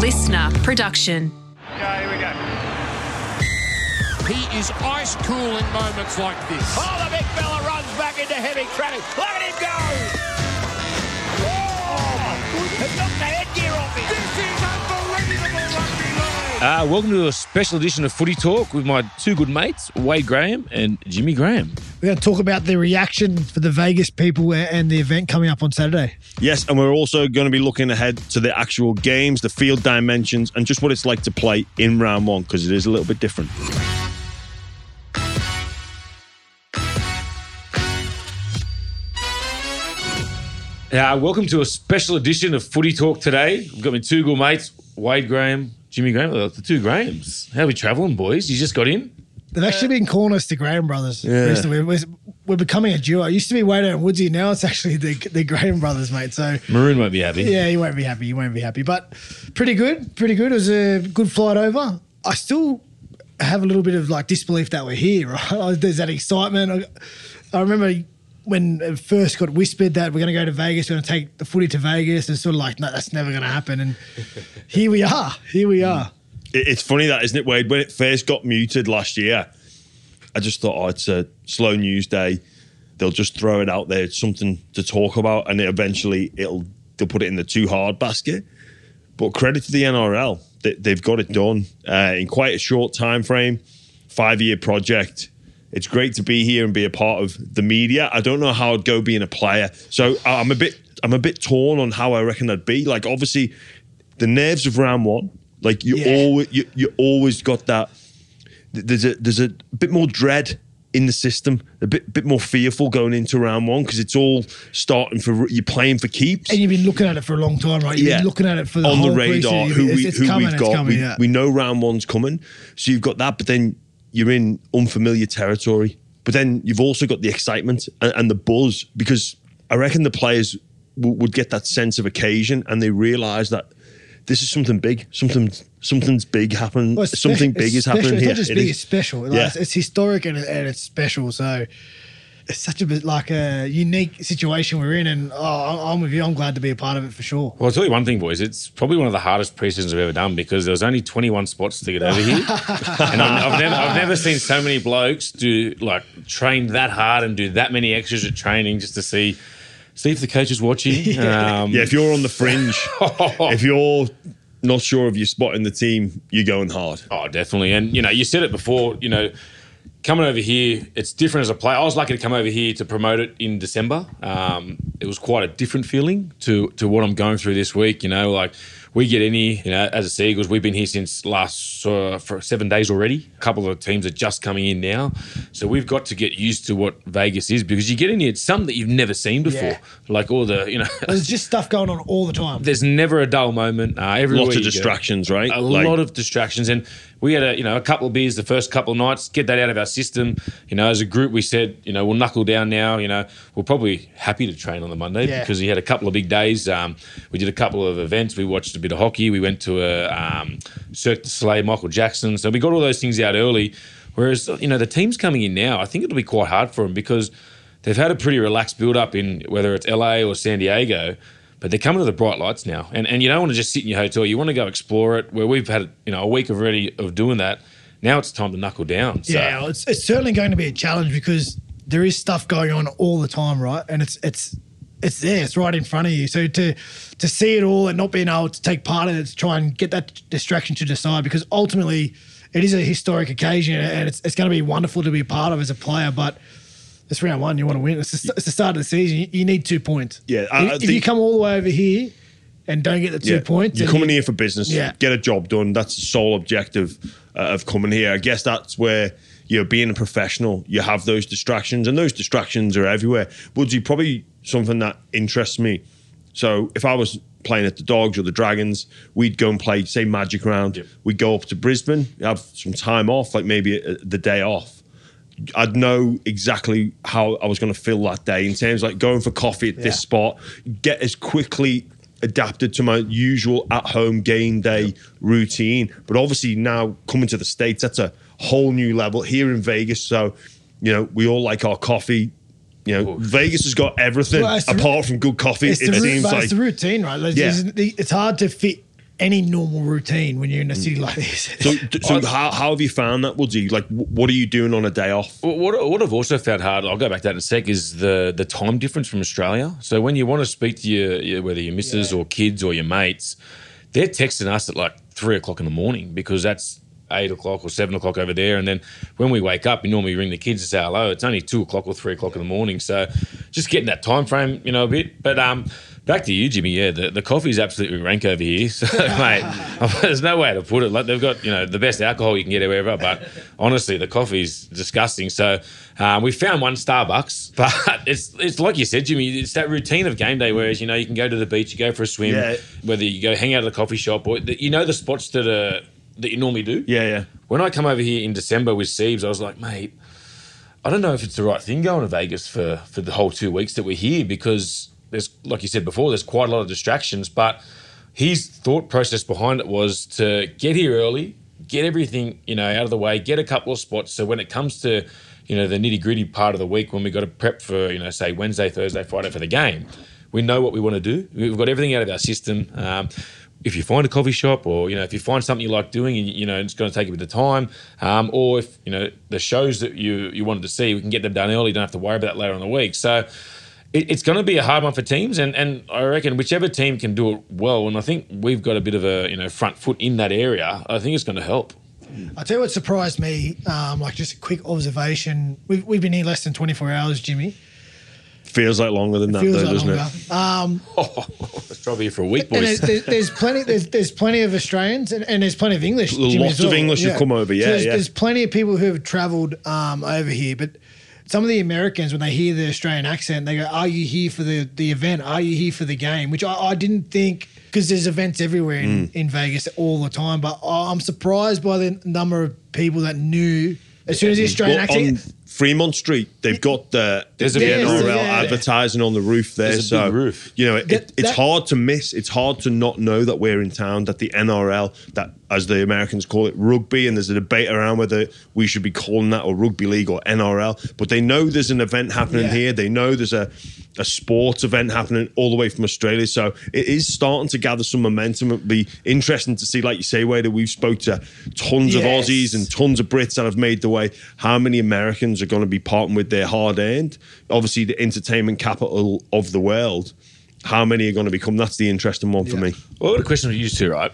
listener production. Okay, here we go. He is ice cool in moments like this. Oh, the big fella runs back into heavy traffic. Look at him go! Oh, Uh, welcome to a special edition of Footy Talk with my two good mates, Wade Graham and Jimmy Graham. We're going to talk about the reaction for the Vegas people and the event coming up on Saturday. Yes, and we're also going to be looking ahead to the actual games, the field dimensions, and just what it's like to play in round one because it is a little bit different. Uh, welcome to a special edition of Footy Talk today. We've got my two good mates, Wade Graham, Jimmy Graham, the two Grahams. How are we travelling, boys? You just got in? They've actually been calling us the Graham brothers. recently. We're, we're becoming a duo. It used to be Wade and Woodsy. Now it's actually the, the Graham brothers, mate. So, Maroon won't be happy. yeah, he won't be happy. You won't be happy. But pretty good. Pretty good. It was a good flight over. I still have a little bit of like disbelief that we're here, right? There's that excitement. I, I remember when it first got whispered that we're going to go to Vegas, we're going to take the footy to Vegas. and sort of like, no, that's never going to happen. And here we are. Here we are. It's funny that, isn't it, Wade? When it first got muted last year, I just thought, oh, it's a slow news day. They'll just throw it out there. It's something to talk about, and it eventually it'll they'll put it in the too hard basket. But credit to the NRL, they, they've got it done uh, in quite a short time frame, five year project. It's great to be here and be a part of the media. I don't know how I'd go being a player, so I'm a bit I'm a bit torn on how I reckon I'd be. Like obviously, the nerves of round one, like you Yeah. always you, you always got that. There's a there's a bit more dread in the system, a bit bit more fearful going into round one because it's all starting for you're playing for keeps And you've been looking at it for a long time, right? You've been looking at it for the on the radar. preseason. Who It's- we it's who coming, we've got, coming, we, yeah. we know round one's coming. So you've got that, but then you're in unfamiliar territory. But then you've also got the excitement and, and the buzz because I reckon the players w- would get that sense of occasion and they realise that this is something big, something something's big happening, Well, something special- big is special. happening It's here. just It big; is. it's special. Like, Yeah. it's, it's historic and, and it's special. So it's such a bit like a unique situation we're in, and oh, I- I'm with you. I'm glad to be a part of it for sure. Well, I'll tell you one thing, boys. It's probably one of the hardest preseasons I've ever done because there was only 21 spots to get over here, and I've, I've never, I've never seen so many blokes do like train that hard and do that many extras at training just to see see if the coach is watching. Um, Yeah, if you're on the fringe, if you're not sure of your spot in the team, you're going hard. Oh, definitely. And you know, you said it before. You know, coming over here, it's different as a player. I was lucky to come over here to promote it in December. Um, it was quite a different feeling to to what I'm going through this week. You know, like we get any. You know, as a Seagulls, we've been here since last uh, for seven days already. A couple of teams are just coming in now, so we've got to get used to what Vegas is because you get in here, it's something that you've never seen before. Yeah. Like all the, you know. There's just stuff going on all the time. There's never a dull moment. Uh, everywhere Lots of you go. distractions, right? A Like- lot of distractions, and we had a you know a couple of beers the first couple of nights. Get that out of our system. You know, as a group, we said you know we'll knuckle down now. You know, we're probably happy to train on the Monday Yeah. because he had a couple of big days. Um, we did a couple of events. We watched a bit of hockey. We went to a um, Cirque du Soleil, Michael Jackson. So we got all those things out early. Whereas you know the teams coming in now, I think it'll be quite hard for them because they've had a pretty relaxed build up in whether it's LA or San Diego. But they're coming to the bright lights now, and and you don't want to just sit in your hotel. You want to go explore it. Where we've had you know a week already of doing that. Now it's time to knuckle down. So. Yeah, it's, it's certainly going to be a challenge because there is stuff going on all the time, right? And it's it's it's there, it's right in front of you. So to to see it all and not being able to take part in it, to try and get that distraction to decide, because ultimately it is a historic occasion and it's it's going to be wonderful to be a part of as a player, but. It's round one. You want to win. It's the, it's the start of the season. You, you need two points. Yeah, I- I if, if you come all the way over here and don't get the two Yeah. points, You're coming you- here for business. Yeah. Get a job done. That's the sole objective uh, of coming here. I guess that's where you're being a professional. You have those distractions, and those distractions are everywhere. Woodsy, probably something that interests me. So if I was playing at the Dogs or the Dragons, we'd go and play, say, Magic Round. We'd go up to Brisbane, have some time off, like maybe uh, the day off. I'd know exactly how I was going to feel that day in terms of like going for coffee at Yeah. this spot, get as quickly adapted to my usual at home game day routine. But obviously now coming to the States, that's a whole new level here in Vegas. So, you know, we all like our coffee. You know, Vegas has got everything Well, apart from good coffee. It's It the, seems like it's the routine, right? Like, Yeah. it's- It's hard to fit any normal routine when you're in a mm. city like this. So, so how, how have you found that, Woodsy? Like, what are you doing on a day off? What, what I've also found hard, I'll go back to that in a sec, is the the time difference from Australia. So when you want to speak to your, your whether your missus or kids or your mates, they're texting us at like three o'clock in the morning because that's eight o'clock or seven o'clock over there. And then when we wake up, we normally ring the kids to say hello. It's only two o'clock or three o'clock in the morning. So just getting that time frame, you know, a bit. But um, back to you, Jimmy. Yeah, the, the coffee is absolutely rank over here. So, mate, there's no way to put it. Like they've got, you know, the best alcohol you can get wherever. But honestly, the coffee is disgusting. So um, we found one Starbucks, but it's it's like you said, Jimmy. It's that routine of game day. Whereas you know you can go to the beach, you go for a swim, Yeah. whether you go hang out at a coffee shop or the, you know the spots that are that you normally do. Yeah, yeah. When I come over here in December with Siebes, I was like, mate, I don't know if it's the right thing going to Vegas for for the whole two weeks that we're here because there's, like you said before, there's quite a lot of distractions. But his thought process behind it was to get here early, get everything you know out of the way, get a couple of spots. So when it comes to you know the nitty gritty part of the week when we got to prep for you know say Wednesday, Thursday, Friday for the game, we know what we want to do. We've got everything out of our system. Um, if you find a coffee shop or you know if you find something you like doing and you know it's going to take a bit of time um, or if you know the shows that you you wanted to see we can get them done early you don't have to worry about that later in the week so it, it's going to be a hard one for teams and and I reckon whichever team can do it well and I think we've got a bit of a you know front foot in that area I think it's going to help I'll tell you what surprised me, um, like just a quick observation. We've, we've been here less than 24 hours, Jimmy. Feels like longer than that, Feels though, like doesn't longer. it? Um, let's here for a week boys there's, there's, plenty there's, there's plenty of Australians and, and there's plenty of English. Jimmy, Lots as of well. English have come over, yeah, So there's, yeah. there's plenty of people who have travelled um, over here, but some of the Americans, when they hear the Australian accent, they go, "Are you here for the the event? Are you here for the game?" Which I, I didn't think because there's events everywhere in, Mm. in Vegas all the time. But I'm surprised by the number of people that knew as soon as the Australian Well, accent. On Fremont Street, they've got the, the There's a big NRL roof. Yeah. advertising on the roof there. There's a so big roof. you know, it, That- it's that- hard to miss. It's hard to not know that we're in town. That the NRL, that as the Americans call it, rugby, and there's a debate around whether we should be calling that or rugby league or NRL. But they know there's an event happening Yeah. here. They know there's a a sports event happening all the way from Australia. So it is starting to gather some momentum. It'll be interesting to see, like you say, Wade, that we've spoke to tons of Yes. Aussies and tons of Brits that have made the way. How many Americans are going to be parting with their hard earned? Obviously, the entertainment capital of the world. How many are going to become? That's the interesting one for me. Well, I've got a question for you two, right?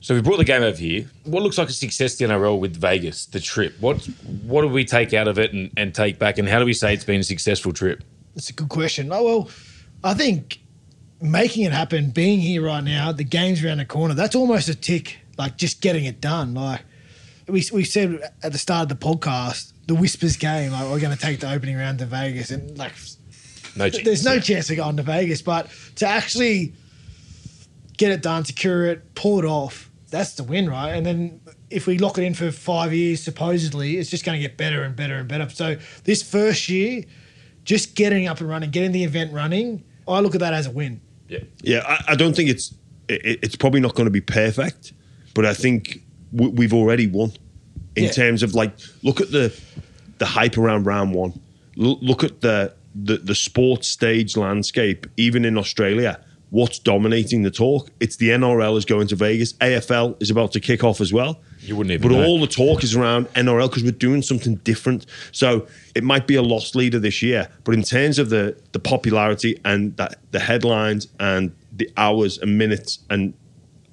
So we brought the game over here. What looks like a success to the NRL with Vegas, the trip? What what do we take out of it and, and take back? And how do we say it's been a successful trip? That's a good question. Oh well, I think making it happen, being here right now, the game's around the corner. That's almost a tick. Like just getting it done. Like we we said at the start of the podcast, the Whispers game. Like we're going to take the opening round to Vegas, and like No chance. there's no chance of going to Vegas, but to actually get it done, secure it, pull it off, that's the win, right? And then if we lock it in for five years, supposedly, it's just going to get better and better and better. So this first year, just getting up and running, getting the event running, I look at that as a win. Yeah. Yeah, I, I don't think it's it, it's probably not going to be perfect, but I think w- we've already won in Yeah. terms of like look at the the hype around round one. L- look at the, the the sports stage landscape, even in Australia. What's dominating the talk? It's the NRL is going to Vegas. AFL is about to kick off as well. You wouldn't even But know. all the talk is around NRL because we're doing something different. So it might be a lost leader this year, but in terms of the the popularity and that the headlines and the hours and minutes and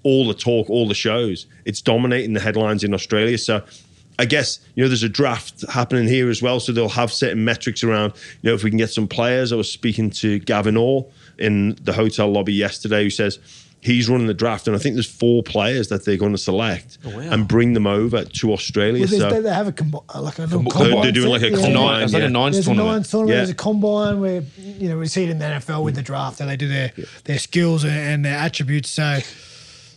all the talk, all the shows, it's dominating the headlines in Australia. So I guess you know there's a draft happening here as well, so they'll have certain metrics around. You know, if we can get some players. I was speaking to Gavin Orr in the hotel lobby yesterday, who says he's running the draft, and I think there's four players that they're going to select oh, and bring them over to Australia. Well, so they, they have a combi- uh, like a little They're- combine. they're doing like a Yeah. combine, Nine, it's like yeah. a nines There's a tournament. nine tournament. Yeah. There's a combine where you know we see it in the NFL with the draft, and they do their their skills and, and their attributes. So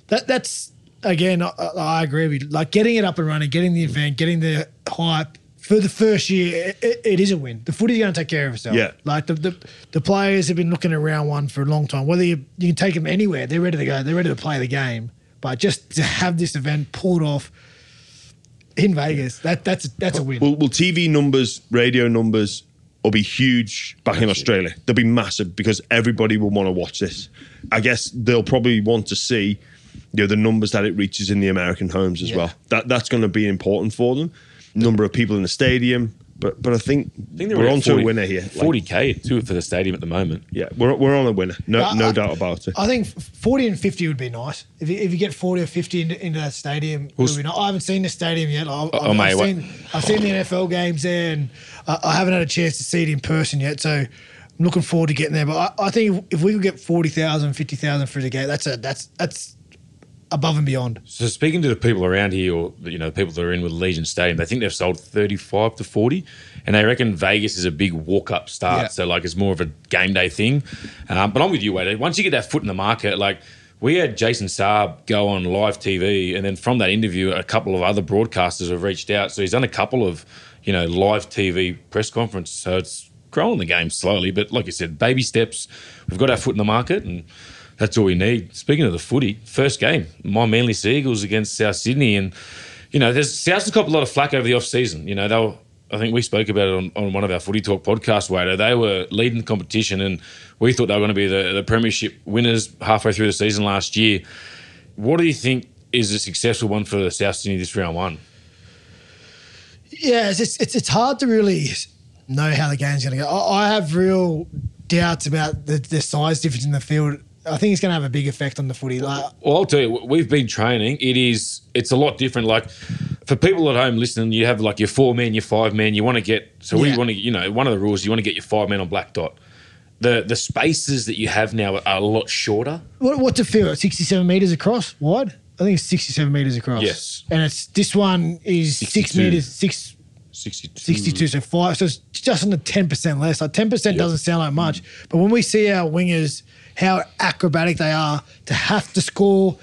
that that's again, I, I agree with you. Like getting it up and running, getting the event, getting the hype for the first year. It, it- it is a win. The footy's going to take care of itself. Yeah. like the, the the players have been looking at round one for a long time. Whether you you can take them anywhere, they're ready to go. They're ready to play the game. But just to have this event pulled off in Vegas, that that's that's a win. Well, well, TV numbers, radio numbers will be huge back in Australia. They'll be massive because everybody will want to watch this. I guess they'll probably want to see you know the numbers that it reaches in the American homes as Yeah. well. That that's going to be important for them. Number of people in the stadium, but but I think, I think we're at on to a winner here. 40k to for the stadium at the moment. yeah, we're we're on a winner. No I- no I- doubt about it. I think 40 and 50 would be nice. If you, if you get 40 or 50 into, into that stadium, it would be nice. I haven't seen the stadium yet. I've, Oh, I've, mate, I've what- seen, I've seen the NFL games there, and I, I haven't had a chance to see it in person yet. So I'm looking forward to getting there. But I, I think if, if we could get 40,000, 50,000 for the gate, that's a that's that's above and beyond. So speaking to the people around here, or you know, the people that are in with Allegiant Stadium, they think they've sold thirty-five to forty, and they reckon Vegas is a big walk-up start. Yeah. So like it's more of a game day thing. Um, but I'm with you, Wade. Once you get that foot in the market, like we had Jason Saab go on live TV, and then from that interview, a couple of other broadcasters have reached out. So he's done a couple of you know live TV press conferences. So it's growing the game slowly, but like you said, baby steps. We've got our foot in the market, and that's all we need. Speaking of the footy, first game, my Manly Seagulls against South Sydney, and you know, there's South has copped a lot of flack over the off season. You know, they were. I think we spoke about it on, on one of our footy talk podcasts. Wader, they were leading the competition, and we thought they were going to be the, the premiership winners halfway through the season last year. What do you think is a successful one for South Sydney this round one? Yeah, it's it's, it's, it's hard to really know how the game's going to go. I, I have real doubts about the, the size difference in the field. I think it's going to have a big effect on the footy. Like, Well, I'll tell you, we've been training. It is, it's a lot different. Like for people at home listening, you have like your four men, your five men. You want to get so we Yeah. want to, you know, one of the rules you want to get your five men on black dot. The the spaces that you have now are a lot shorter. what, what's the field? 67 metres across, wide? I think it's 67 metres across. Yes. And it's this one is six metres, six 62. 62, so five. So it's just under 10% less. Like 10% doesn't sound like much. But when we see our wingers, how acrobatic they are to have to score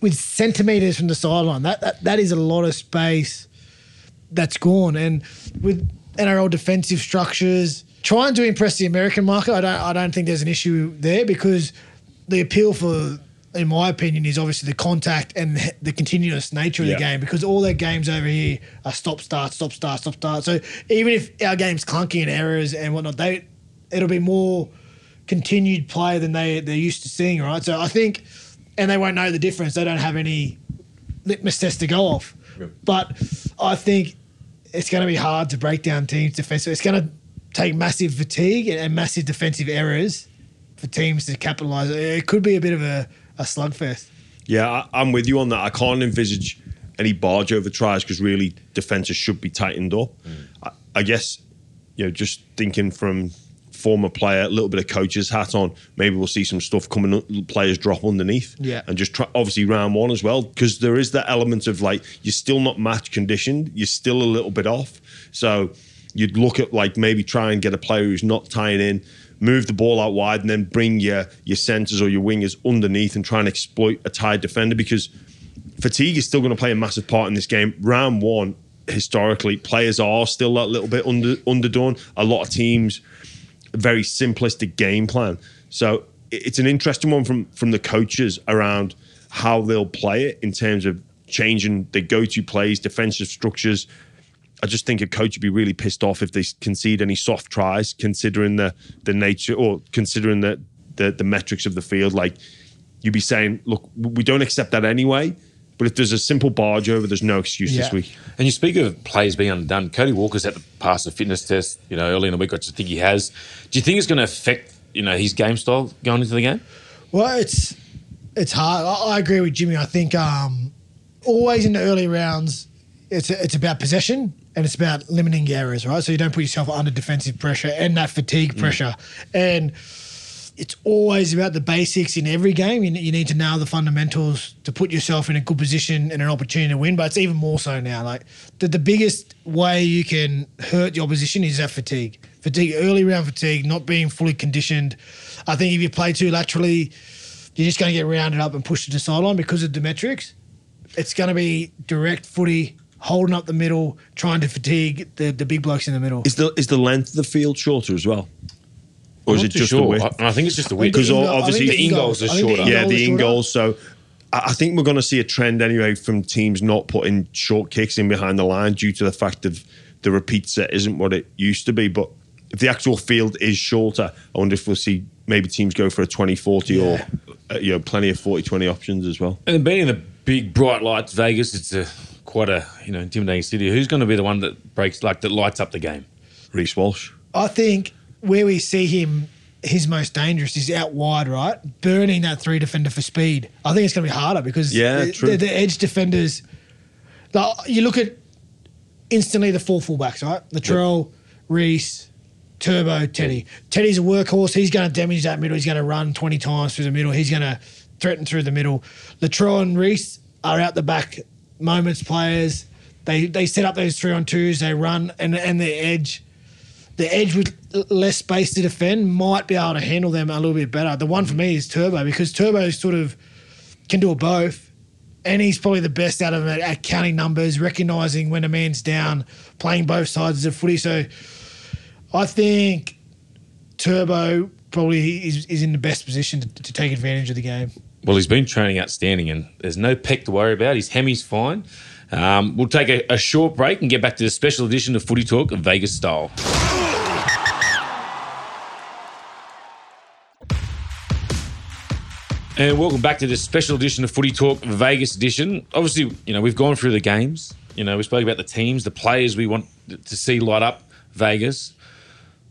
with centimetres from the sideline, that, that, that is a lot of space that's gone. And with NRL defensive structures, trying to impress the American market, I don't, I don't think there's an issue there because the appeal for, in my opinion, is obviously the contact and the, the continuous nature of Yeah. the game because all their games over here are stop, start, stop, start, stop, start. So even if our game's clunky and errors and whatnot, they it'll be more continued play than they, they're used to seeing, right? So I think, and they won't know the difference. They don't have any litmus test to go off. But I think it's going to be hard to break down teams' defensive. It's going to take massive fatigue and, and massive defensive errors for teams to capitalise. It could be a bit of a, a slugfest. Yeah, I, I'm with you on that. I can't envisage any barge over tries because really defenses should be tightened up. Mm. I, I guess, you know, just thinking from former player, a little bit of coach's hat on, maybe we'll see some stuff coming, up, players drop underneath. Yeah. And just try, obviously round one as well, because there is that element of like, you're still not match conditioned, you're still a little bit off. So you'd look at like maybe try and get a player who's not tying in, move the ball out wide, and then bring your your centers or your wingers underneath and try and exploit a tied defender because fatigue is still going to play a massive part in this game. Round one, historically, players are still that little bit under underdone. A lot of teams, very simplistic game plan. So it's an interesting one from from the coaches around how they'll play it in terms of changing the go-to plays, defensive structures. I just think a coach would be really pissed off if they concede any soft tries, considering the the nature or considering the the, the metrics of the field. Like you'd be saying, look, we don't accept that anyway. But if there's a simple barge over, there's no excuse this week. And you speak of players being undone. Cody Walker's had to pass the fitness test, you know, early in the week. I just think he has. Do you think it's going to affect, you know, his game style going into the game? Well, it's it's hard. I, I agree with Jimmy. I think um, always in the early rounds, it's it's about possession and it's about limiting your errors, right? So you don't put yourself under defensive pressure and that fatigue mm. pressure. And it's always about the basics in every game. You, you need to nail the fundamentals to put yourself in a good position and an opportunity to win. But it's even more so now. Like the, the biggest way you can hurt the opposition is that fatigue. Fatigue, early round fatigue, not being fully conditioned. I think if you play too laterally, you're just going to get rounded up and pushed to the sideline because of the metrics. It's going to be direct footy, holding up the middle, trying to fatigue the, the big blokes in the middle. Is the is the length of the field shorter as well, or I'm is it just sure. the width? I, and I think it's just the width. Because in- obviously the in-goals are I the shorter. yeah, the in goals. So I I think we're going to see a trend anyway from teams not putting short kicks in behind the line due to the fact of the repeat set isn't what it used to be. But if the actual field is shorter, I wonder if we'll see maybe teams go for a 20 40 or uh, you know, plenty of 40-20 options as well. And being in the big bright lights, Vegas, it's a quite a you know intimidating city. Who's going to be the one that breaks like that lights up the game? Reece Walsh. I think where we see him, his most dangerous is out wide, right? Burning that three defender for speed. I think it's going to be harder because Yeah, the, true. the, the edge defenders. Like, you look at instantly the four fullbacks, right? Latrell, Reece, Turbo, Teddy. Teddy's a workhorse. He's going to damage that middle. He's going to run 20 times through the middle. He's going to threaten through the middle. Latrell and Reece are out the back moments players. They they set up those three on twos. They run and and the edge, the edge with less space to defend might be able to handle them a little bit better. The one for me is Turbo because Turbo sort of can do both, and he's probably the best out of them at, counting numbers, recognizing when a man's down, playing both sides of the footy. So, I think Turbo probably is, is in the best position to, to take advantage of the game. Well, he's been training outstanding, and there's no peck to worry about. His hemi's fine. Um, we'll take a, a short break and get back to the special edition of Footy Talk Vegas style. And welcome back to this special edition of Footy Talk Vegas edition. Obviously, you know, we've gone through the games. You know, we spoke about the teams, the players we want to see light up Vegas.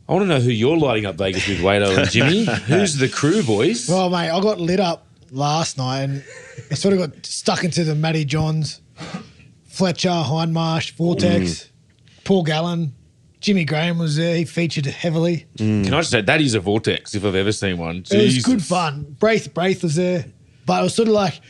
I want to know who you're lighting up Vegas with, Wado and Jimmy. Who's the crew, boys? Well, mate, I got lit up last night and I sort of got stuck into the Matty Johns, Fletcher, Hindmarsh, Vortex, mm. Paul Gallen, Jimmy Graham was there. He featured heavily. Mm. Can I just say that is a vortex if I've ever seen one? It was Jesus. good fun. Braith Braith was there, but it was sort of like.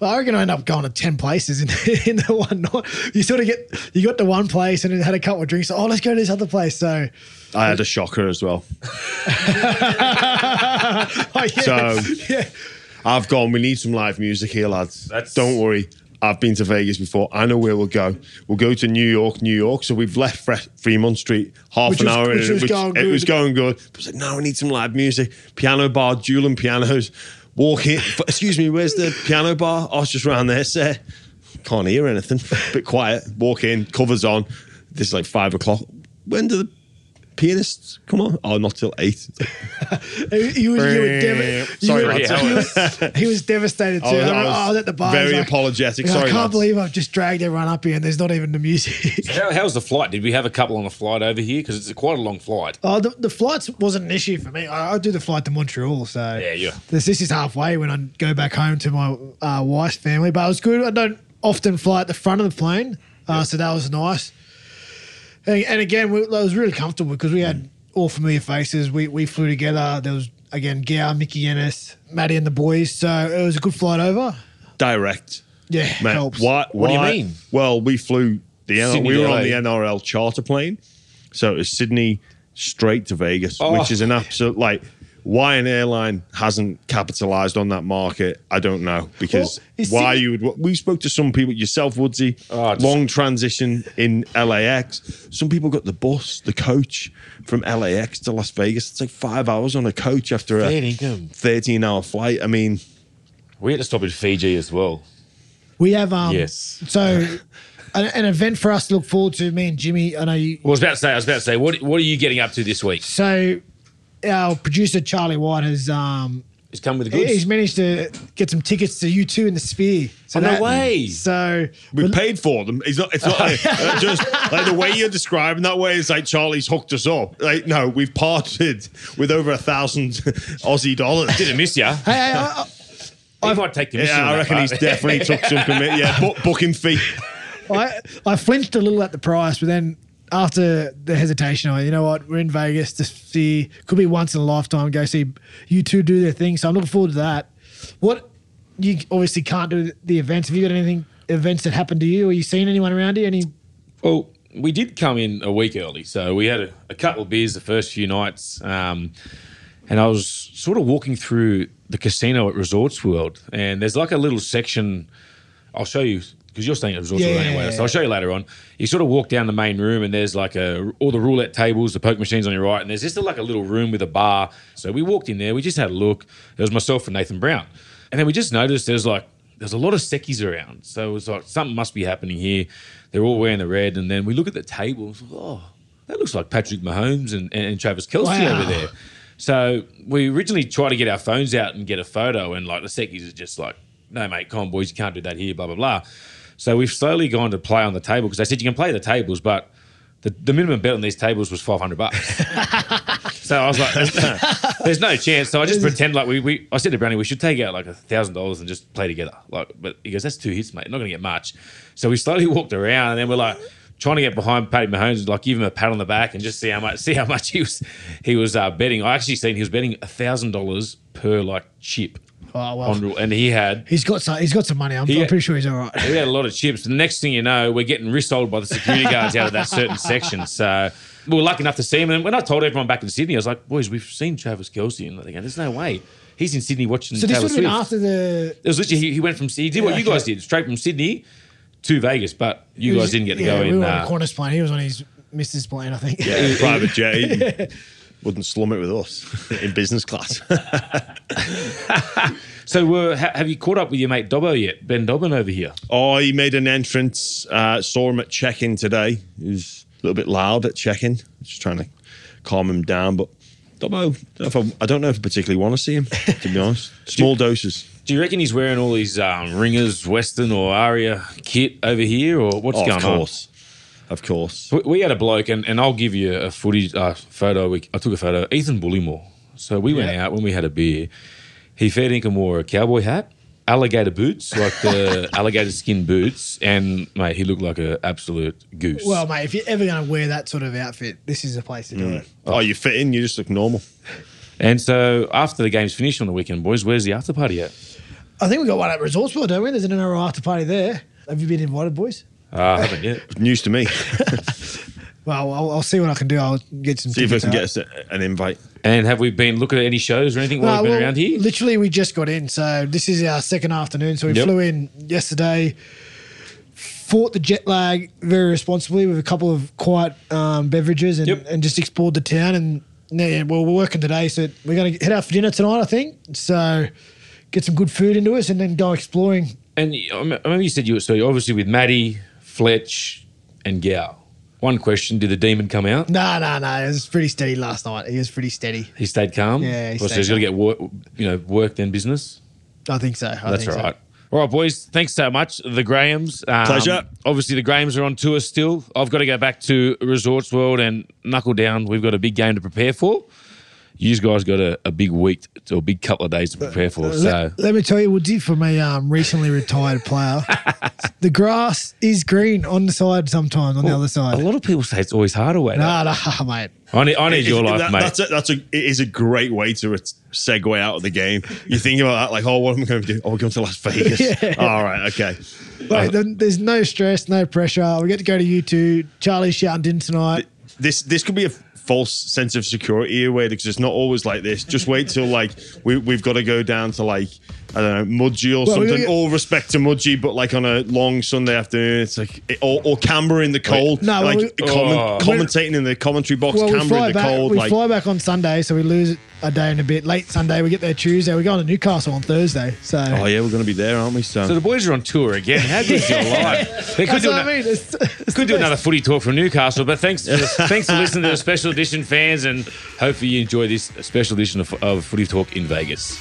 Well, I reckon I end up going to ten places in, in the one night. You sort of get you got to one place and then had a couple of drinks. Oh, let's go to this other place. So, I had a shocker as well. oh, yeah, So- yeah, I've gone. We need some live music here, lads. That's- Don't worry. I've been to Vegas before. I know where we'll go. We'll go to New York, New York. So we've left Fre- Fremont Street half Which an was- hour which in. was going it was going good. But I was like, no, we need some live music. Piano bar, dueling pianos. Walk in. Excuse me, where's the piano bar? Oh, it's just around there, sir. Can't hear anything. Bit quiet. Walk in, covers on. This is like five o'clock. When do the pianists come on? Oh, not till eight. he, he was, you were dev- you Sorry, were- lads. he, was, he was devastated too. I was- I, I was I was at the bar. very I was like, apologetic. I can't lads. believe I've just dragged everyone up here and there's not even the music. How, was the flight? Did we have a couple on the flight over here? Because it's a quite a long flight. Oh, the, the flights wasn't an issue for me. I, I do the flight to Montreal, so Yeah, yeah. This, this is halfway when I go back home to my uh, wife's family, but it was good. I don't often fly at the front of the plane, uh, so that was nice. And, and again, we, it was really comfortable because we had mm. all familiar faces. We we flew together. There was again Gow, Mickey Ennis, Maddie, and the boys. So it was a good flight over. Direct. Yeah, Mate, helps. Why, What do you mean? Well, we flew the NRL, we were on the NRL charter plane, so it was Sydney straight to Vegas, Oh. which is an absolute like. Why an airline hasn't capitalized on that market, I don't know. Because Well, why Sydney- you would? We spoke to some people, yourself, Woodsy. Oh, just- long transition in LAX. Some people got the bus, the coach from LAX to Las Vegas. It's like five hours on a coach after a thirteen-hour flight. I mean, We had to stop in Fiji as well. we have um. Yes. So. An, an event for us to look forward to. Me and Jimmy. I know you. Well, I was about to say. I was about to say. What What are you getting up to this week? So, our producer Charlie White has um Just come with the goods. He's managed to get some tickets to U2 in the Sphere. So Oh, no way. So We paid for them. It's not. It's not like, uh, just like the way you're describing that way. It's like Charlie's hooked us up. Like no, we've parted with over a thousand Aussie dollars. Didn't miss you. hey, hey, I, I might take commission. Yeah, I reckon part. he's definitely took some commit. Yeah, book, booking fee. I, I flinched a little at the price, but then after the hesitation, I went, you know what, we're in Vegas to see could be once in a lifetime. Go see U2 do their thing. So I'm looking forward to that. What you obviously can't do the events. Have you got anything events that happened to you? Are you seeing anyone around you? Any? Well, we did come in a week early, so we had a, a couple of beers the first few nights, um, and I was sort of walking through the casino at Resorts World, and there's like a little section. I'll show you because you're staying at Resorts World Yeah. anyway, so I'll show you later on. You sort of walk down the main room, and there's like a all the roulette tables, the poker machines on your right, and there's just like a little room with a bar. So we walked in there, we just had a look. It was myself and Nathan Brown, and then we just noticed there's like there's a lot of seckies around. So it was like something must be happening here. They're all wearing the red, and then we look at the tables. Oh, that looks like Patrick Mahomes and, and Travis Kelce Wow. over there. So we originally tried to get our phones out and get a photo, and like the seckies are just like, no, mate, come on, boys, you can't do that here, blah, blah, blah. So we've slowly gone to play on the table because they said you can play the tables, but the, the minimum bet on these tables was 500 bucks. so I was like, there's no, there's no chance. So I just pretend like we, we I said to Brownie, we should take out like a thousand dollars and just play together. Like, but he goes, that's two hits, mate. Not going to get much. So we slowly walked around and then we're like, trying to get behind Paddy Mahomes, like give him a pat on the back and just see how much see how much he was he was uh, betting. I actually seen he was betting thousand dollars per like chip. Oh, well. on, and he had He's got some. He's got some money. I'm, He- I'm pretty sure he's all right. we had a lot of chips. And the next thing you know, we're getting wrist sold by the security guards out of that certain section. So we were lucky enough to see him. And when I told everyone back in Sydney, I was like, boys, we've seen Travis Kelce. And they go, there's no way. He's in Sydney watching So this would have been after the. It was literally, he, he went from, he did what Yeah, you guys did, straight from Sydney to Vegas. But you he guys didn't get to yeah, go we in. were on uh, a Qantas plane. He was on his Mrs. plane, I think. Yeah, private jet. Wouldn't slum it with us in business class. So uh, ha- have you caught up with your mate Dobbo yet? Ben Dobbin over here. oh, he made an entrance. Uh, saw him at check-in today. He was a little bit loud at check-in. Just trying to calm him down. But Dobbo, I don't know if I, I don't know if I particularly want to see him. To be honest, small doses. Do you reckon he's wearing all these um, Ringers, Western or Ariat kit over here, or what's Oh, going on? of course, of course. We, we had a bloke, and, and I'll give you a footage uh, photo. We, I took a photo. Ethan Bullemor. So we went out when we had a beer. He fair dinkum wore a cowboy hat, alligator boots, like the alligator skin boots, and mate, he looked like an absolute goose. Well, mate, if you're ever going to wear that sort of outfit, this is the place to do it. Oh, you fit in. You just look normal. and so after the game's finished on the weekend, boys, where's the after party at? I think we got one at Resorts World, don't we? There's an NRL after party there. Have you been invited, boys? Uh, I haven't yet. News to me. Well, I'll, I'll see what I can do. I'll get some. See if I can out. get us a- an invite. And have we been looking at any shows or anything while No, we've been well, around here? Literally, we just got in. So this is our second afternoon. So we Yep. flew in yesterday, fought the jet lag very responsibly with a couple of quiet um, beverages and, Yep. and just explored the town. And yeah, well, we're working today. So we're going to head out for dinner tonight, I think. So get some good food into us and then go exploring. And I remember you said you were so obviously with Maddie, Fletch, and Gow. One question: Did the demon come out? No, no, no. It was pretty steady last night. He was pretty steady. He stayed calm. Yeah, he Well, so stayed he's got to get work, you know, work then business. I think so. I That's think all so. right. All right, boys. Thanks so much, the Grahams. Um, Pleasure. Obviously, the Grahams are on tour still. I've got to go back to Resorts World and knuckle down. We've got a big game to prepare for. You guys got a, a big week to a big couple of days to uh, prepare for. Uh, so Let, let me tell you, Woodsy, from a um, recently retired player, the grass is green on the side sometimes, on the other side. a lot of people say it's always harder way. Nah, nah, mate. I need, I need your life, That- mate. That's a, that's a it is a great way to re- segue out of the game. You think about that, like, oh, what am I going to do? Oh, we're going to Las Vegas. Yeah. All right, okay. Mate, uh, then there's no stress, no pressure. We get to go to U2. Charlie's shouting dinner tonight. This this could be a false sense of security here, Wade, because it's not always like this. Just wait till like we we've got to go down to like I don't know Mudgee or Well, we- something. All respect to Mudgee, but like on a long Sunday afternoon, it's like or, or Canberra in the cold. No, well, like we- comment, Oh. commentating in the commentary box. Well, we Canberra in the back. cold. we like fly back on Sunday, so we lose a day and a bit. Late Sunday, we get there Tuesday. We go on to Newcastle on Thursday. So oh yeah, we're going to be there, aren't we? So, so the boys are on tour again. How good's your life? They could that's do, what ano- I mean. It's, it's could do another footy talk from Newcastle, but thanks thanks for listening to the special edition fans, and hopefully you enjoy this special edition of, of Footy Talk in Vegas.